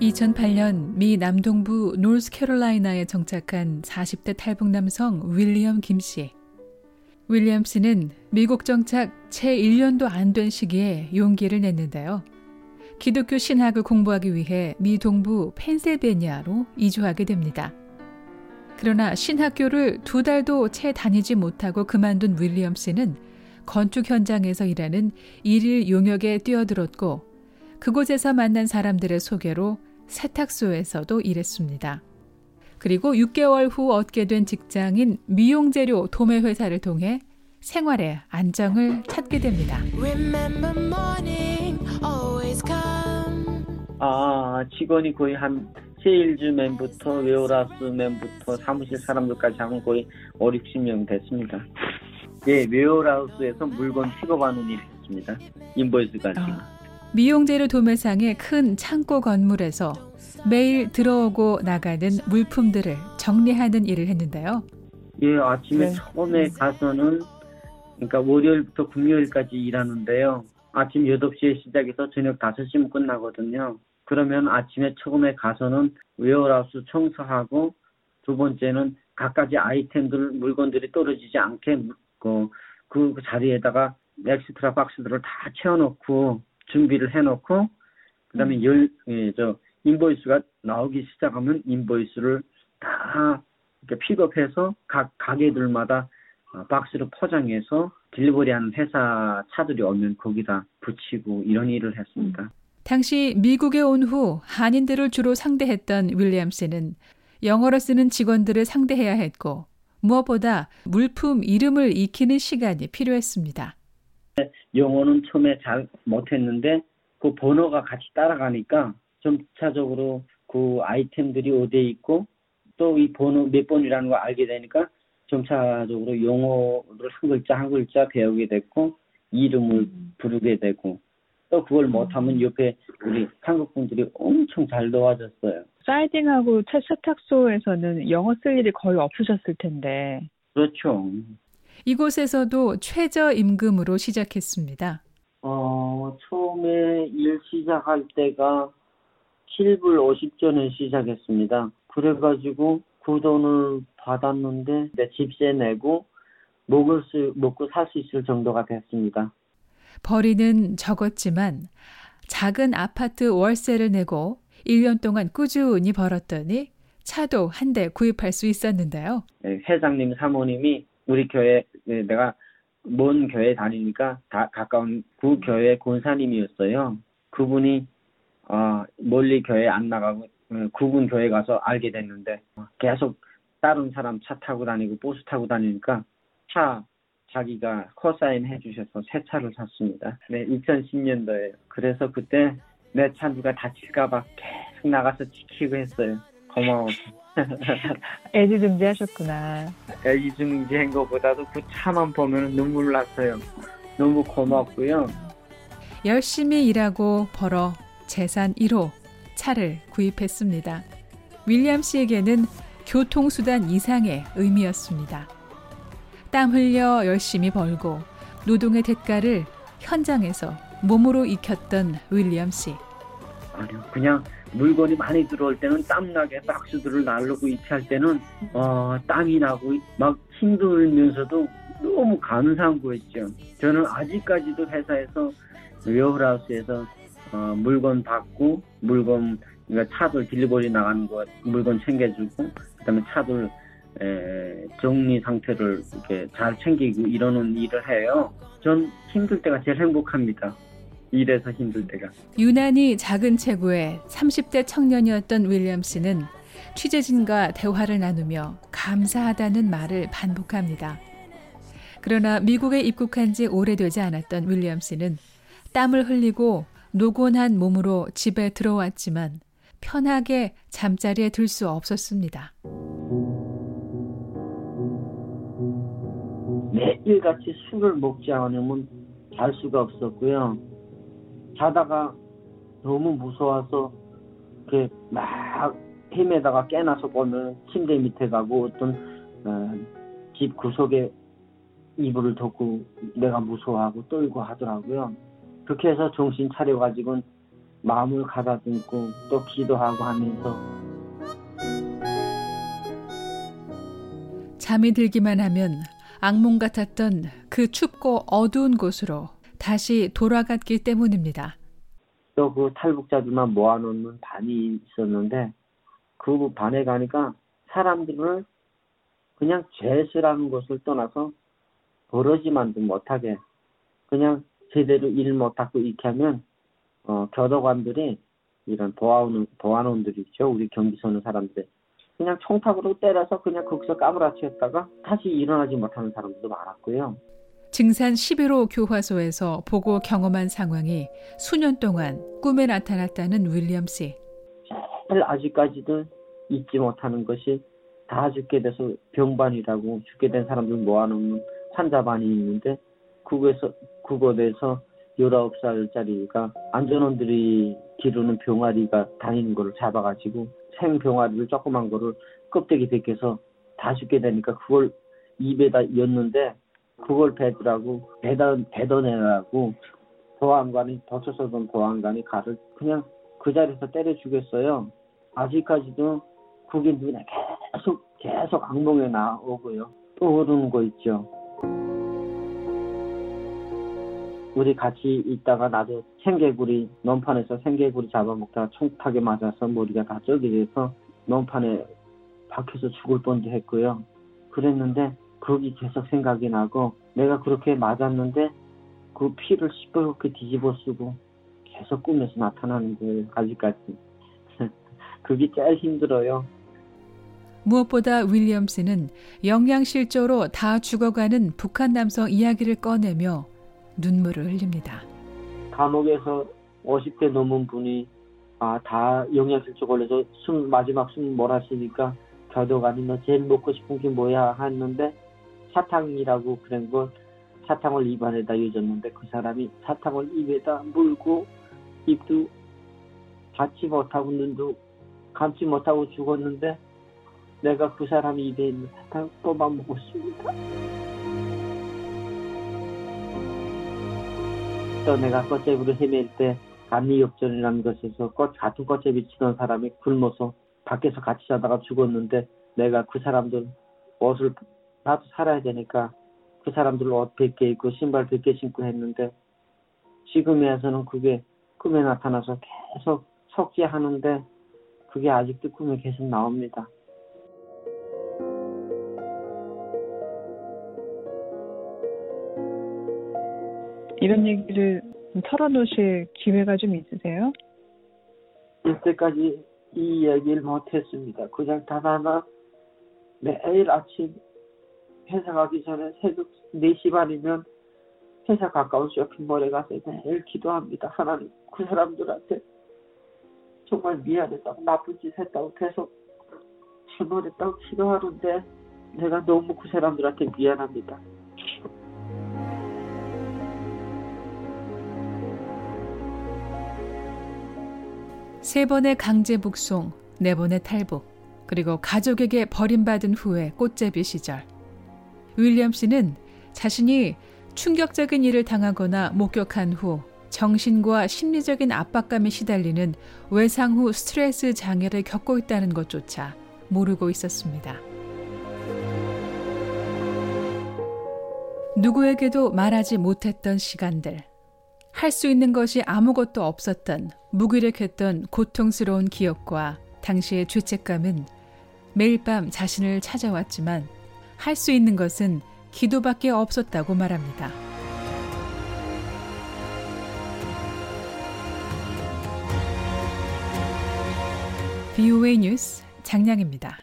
2008년 미 남동부 노스캐롤라이나에 정착한 40대 탈북 남성 윌리엄 김 씨. 윌리엄 씨는 미국 정착 채 1년도 안 된 시기에 용기를 냈는데요. 기독교 신학을 공부하기 위해 미 동부 펜실베니아로 이주하게 됩니다. 그러나 신학교를 두 달도 채 다니지 못하고 그만둔 윌리엄 씨는 건축 현장에서 일하는 일일 용역에 뛰어들었고 그곳에서 만난 사람들의 소개로 세탁소에서도 일했습니다. 그리고 6개월 후 얻게 된 직장인 미용재료 도매 회사를 통해 생활의 안정을 찾게 됩니다. 아, 직원이 거의 한 세일즈맨부터 웨어라우스맨부터 사무실 사람들까지 하면 거의 5, 60명 됐습니다. 예, warehouse에서 물건 픽업하는 일을 했습니다. 인보이스까지. 아. 미용재료 도매상의 큰 창고 건물에서 매일 들어오고 나가는 물품들을 정리하는 일을 했는데요. 예, 아침에 네. 처음에 가서는 그러니까 월요일부터 금요일까지 일하는데요. 아침 8시에 시작해서 저녁 5시면 끝나거든요. 그러면 아침에 처음에 가서는 warehouse 청소하고 두 번째는 각가지 아이템들 물건들이 떨어지지 않게 그, 그 자리에다가 엑스트라 박스들을 다 채워놓고 준비를 해놓고 그다음에 음. 열, 예, 저 인보이스가 나오기 시작하면 인보이스를 다 이렇게 픽업해서 각 가게들마다 어, 박스로 포장해서 delivery하는 회사 차들이 오면 거기다 붙이고 이런 일을 했습니다. 음. 당시 미국에 온 후 한인들을 주로 상대했던 윌리엄스는 영어로 쓰는 직원들을 상대해야 했고 무엇보다 물품 이름을 익히는 시간이 필요했습니다. 영어는 처음에 잘 못했는데 그 번호가 같이 따라가니까 점차적으로 그 아이템들이 어디에 있고 또 이 번호 몇 번이라는 걸 알게 되니까 점차적으로 영어를 한 글자 한 글자 배우게 됐고 이름을 음. 부르게 되고 또 그걸 음. 못하면 옆에 우리 한국 분들이 엄청 잘 도와줬어요. 사이딩하고 세탁소에서는 영어 쓸 일이 거의 없으셨을 텐데. 그렇죠. 이곳에서도 최저임금으로 시작했습니다. 어, 처음에 일 시작할 때가 7불 50전에 시작했습니다. 그래가지고 그 돈을 받았는데 내 집세 내고 먹을 수, 먹고 살 수 있을 정도가 됐습니다. 벌이는 적었지만 작은 아파트 월세를 내고 1년 동안 꾸준히 벌었더니 차도 한 대 구입할 수 있었는데요. 네, 회장님 사모님이 우리 교회 네, 내가 먼 교회 다니니까 다 가까운 그 교회 권사님이었어요. 그분이 어, 멀리 교회 안 나가고 어, 구분 교회 가서 알게 됐는데 계속 다른 사람 차 타고 다니고 버스 타고 다니니까 차 자기가 코사인 해주셔서 새 차를 샀습니다. 네, 2010년도에 그래서 그때 내 차 누가 다칠까봐 계속 나가서 지키고 했어요. 고마워서. 애지중지하셨구나. 애지중지한 것보다도 그 차만 보면 눈물 났어요. 너무 고맙고요. 열심히 일하고 벌어 재산 1호 차를 구입했습니다. 윌리엄 씨에게는 교통수단 이상의 의미였습니다. 땀 흘려 열심히 벌고 노동의 대가를 현장에서 몸으로 익혔던 윌리엄 씨. 아니요, 그냥 물건이 많이 들어올 때는 땀나게 박스들을 나르고 이렇할 때는 어, 땀이 나고 막 힘들면서도 너무 감사한 거였죠. 저는 아직까지도 회사에서 웨어하우스에서 어, 물건 받고 물건 그러니까 차들 딜리버리 나가는 거 물건 챙겨주고 그다음에 차들 에, 정리 상태를 이렇게 잘 챙기고 이러는 일을 해요. 전 힘들 때가 제일 행복합니다. 일해서 힘들 때가. 유난히 작은 체구의 30대 청년이었던 윌리엄 씨는 취재진과 대화를 나누며 감사하다는 말을 반복합니다. 그러나 미국에 입국한 지 오래되지 않았던 윌리엄 씨는 땀을 흘리고 노곤한 몸으로 집에 들어왔지만 편하게 잠자리에 들 수 없었습니다. 매일같이 술을 먹지 않으면 잘 수가 없었고요. 자다가 너무 무서워서 이렇게 막 헤매다가 깨나서 보면 침대 밑에 가고 어떤 어, 집 구석에 이불을 덮고 내가 무서워하고 떨고 하더라고요. 그렇게 해서 정신 차려가지고 마음을 가다듬고 또 기도하고 하면서 잠이 들기만 하면 악몽 같았던 그 춥고 어두운 곳으로 다시 돌아갔기 때문입니다. 또 그 탈북자들만 모아놓는 반이 있었는데 그 반에 가니까 사람들을 그냥 죄수라는 것을 떠나서 버러지만도 못하게 그냥 제대로 일 못하고 이렇게 하면 어, 교도관들이 이런 보안원, 보안원들이 있죠. 우리 경기 서는 사람들 그냥 총탁으로 때려서 그냥 거기서 까무라치였다가 다시 일어나지 못하는 사람들도 많았고요. 증산 11호 교화소에서 보고 경험한 상황이 수년 동안 꿈에 나타났다는 윌리엄 씨. 아직까지도 잊지 못하는 것이 다 죽게 돼서 병반이라고 죽게 된 사람들 모아놓는 환자반이 있는데 그곳에서 그곳에서 19살짜리가 안전원들이 기르는 병아리가 다니는 거를 잡아가지고 생 병아리를 조그만 거를 껍데기 벗겨서 다 죽게 되니까 그걸 입에다 였는데 그걸 배더라고 배다 배더내라고 보안관이 덧쳐서던 보안관이 가를 그냥 그 자리에서 때려 죽였어요. 아직까지도 그게 눈에 계속 계속 악몽에 나오고요. 떠오르는 거 있죠. 우리 같이 있다가 나도 생개구리 논판에서 생개구리 잡아먹다가 총탁에 맞아서 머리가 다 쩍이 돼서 논판에 박혀서 죽을 뻔도 했고요. 그랬는데 거기 계속 생각이 나고 내가 그렇게 맞았는데 그 피를 시뻘겋게 뒤집어 쓰고 계속 꿈에서 나타나는 거예요. 아직까지. 그게 제일 힘들어요. 무엇보다 윌리엄스는 영양실조로 다 죽어가는 북한 남성 이야기를 꺼내며 눈물을 흘립니다. 감옥에서 50대 넘은 분이 아, 다 영양실조 걸려서 숨 마지막 숨 몰아쉬니까 교도관이 너 제일 먹고 싶은 게 뭐야 했는데 사탕이라고 그런 걸 사탕을 입안에다 유줬는데 그 사람이 사탕을 입에다 물고 입도 닫지 못하고 눈도 감지 못하고 죽었는데 내가 그 사람 입에 있는 사탕 뽑아 먹었습니다. 또 내가 꽃제비로 헤맬 때 감리역전이라는 것에서 꽃, 같은 꽃제비 치던 사람이 굶어서 밖에서 같이 자다가 죽었는데 내가 그 사람들 옷을 나도 살아야 되니까 그 사람들 옷 100개 입고 신발 100개 신고 했는데 지금에서는 그게 꿈에 나타나서 계속 속죄하는데 그게 아직도 꿈에 계속 나옵니다. 이런 얘기를 털어놓으실 기회가 좀 있으세요? 이때까지 이 얘기를 못했습니다. 그냥 단 하나 매일 아침 회사 가기 전에 새벽 4시 반이면 회사 가까운 쇼핑몰에 가서 매일 기도합니다. 하나님 그 사람들한테 정말 미안했다고 나쁜 짓 했다고 계속 잘못했다고 기도하는데 내가 너무 그 사람들한테 미안합니다. 세 번의 강제 북송, 네 번의 탈북, 그리고 가족에게 버림받은 후에 꽃제비 시절. 윌리엄 씨는 자신이 충격적인 일을 당하거나 목격한 후 정신과 심리적인 압박감에 시달리는 외상 후 스트레스 장애를 겪고 있다는 것조차 모르고 있었습니다. 누구에게도 말하지 못했던 시간들. 할 수 있는 것이 아무것도 없었던 무기력했던 고통스러운 기억과 당시의 죄책감은 매일 밤 자신을 찾아왔지만 할 수 있는 것은 기도밖에 없었다고 말합니다. BOA 뉴스 장량입니다.